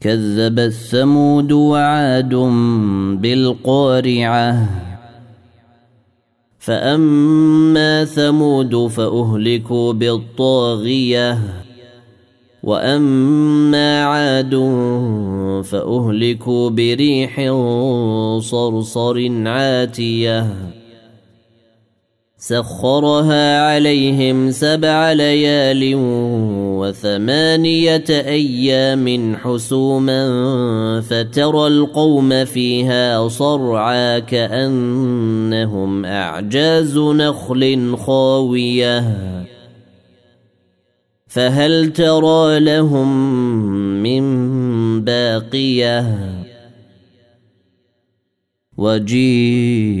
كذب الثمود وعاد بالقارعة. فأما ثمود فأهلكوا بالطاغية. وأما عاد فأهلكوا بريح صرصر عاتية. سخرها عليهم سبع ليال وثمانية أيام حسوما فترى القوم فيها صرعى كأنهم أعجاز نخل خاوية. فهل ترى لهم من باقية؟ وجيء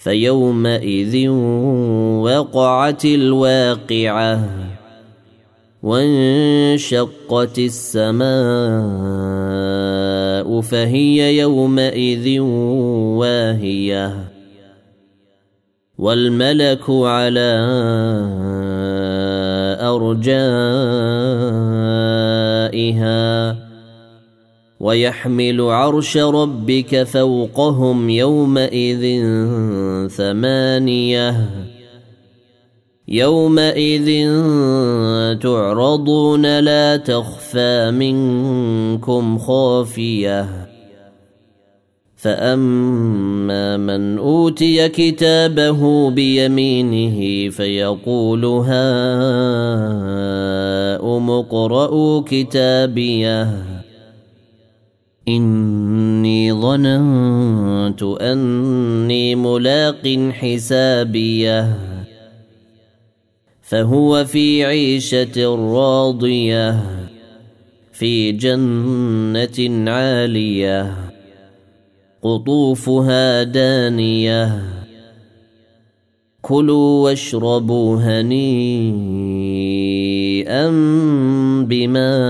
فيومئذ وقعت الواقعة وانشقت السماء فهي يومئذ واهية والملك على أرجائها ويحمل عرش ربك فوقهم يومئذ ثمانية. يومئذ تعرضون لا تخفى منكم خافية. فأما من أوتي كتابه بيمينه فيقول هاؤم اقرءوا كتابيه. إني ظننت أني ملاق حسابيه. فهو في عيشة راضية في جنة عالية قطوفها دانية. كلوا واشربوا هنيئا بما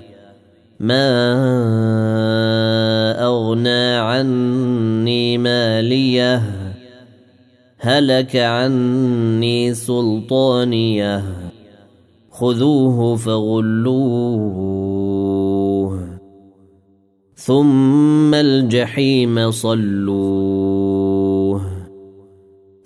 ما أغنى عني مالية هلك عني سلطانية. خذوه فغلوه ثم الجحيم صلوه.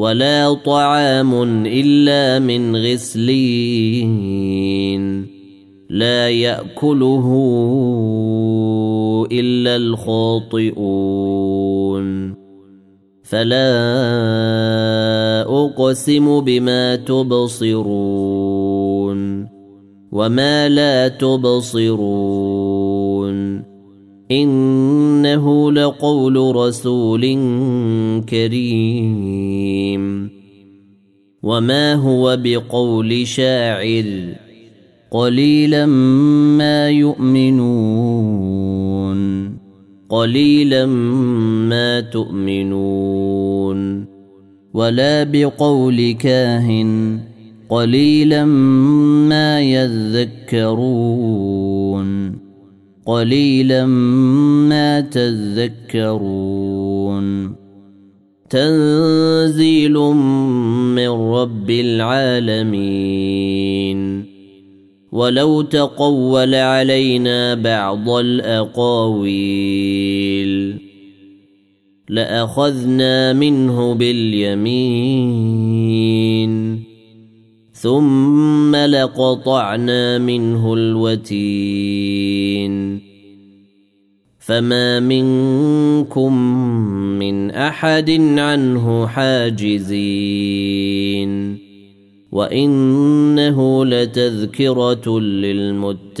ولا طعام إلا من غسلين. لا يأكله إلا الخاطئون. فلا أقسم بما تبصرون. وما لا تبصرون. إنه لقول رسول كريم. وما هو بقول شاعر قليلا ما يؤمنون قليلا ما تؤمنون. ولا بقول كاهن قليلا ما يذكرون. قليلا ما تذكرون. تنزيل من رب العالمين. ولو تقول علينا بعض الأقاويل. لأخذنا منه باليمين. ثم لقطعنا منه الوتين. فما منكم من أحد عنه حاجزين. وإنه لتذكرة للمتقين.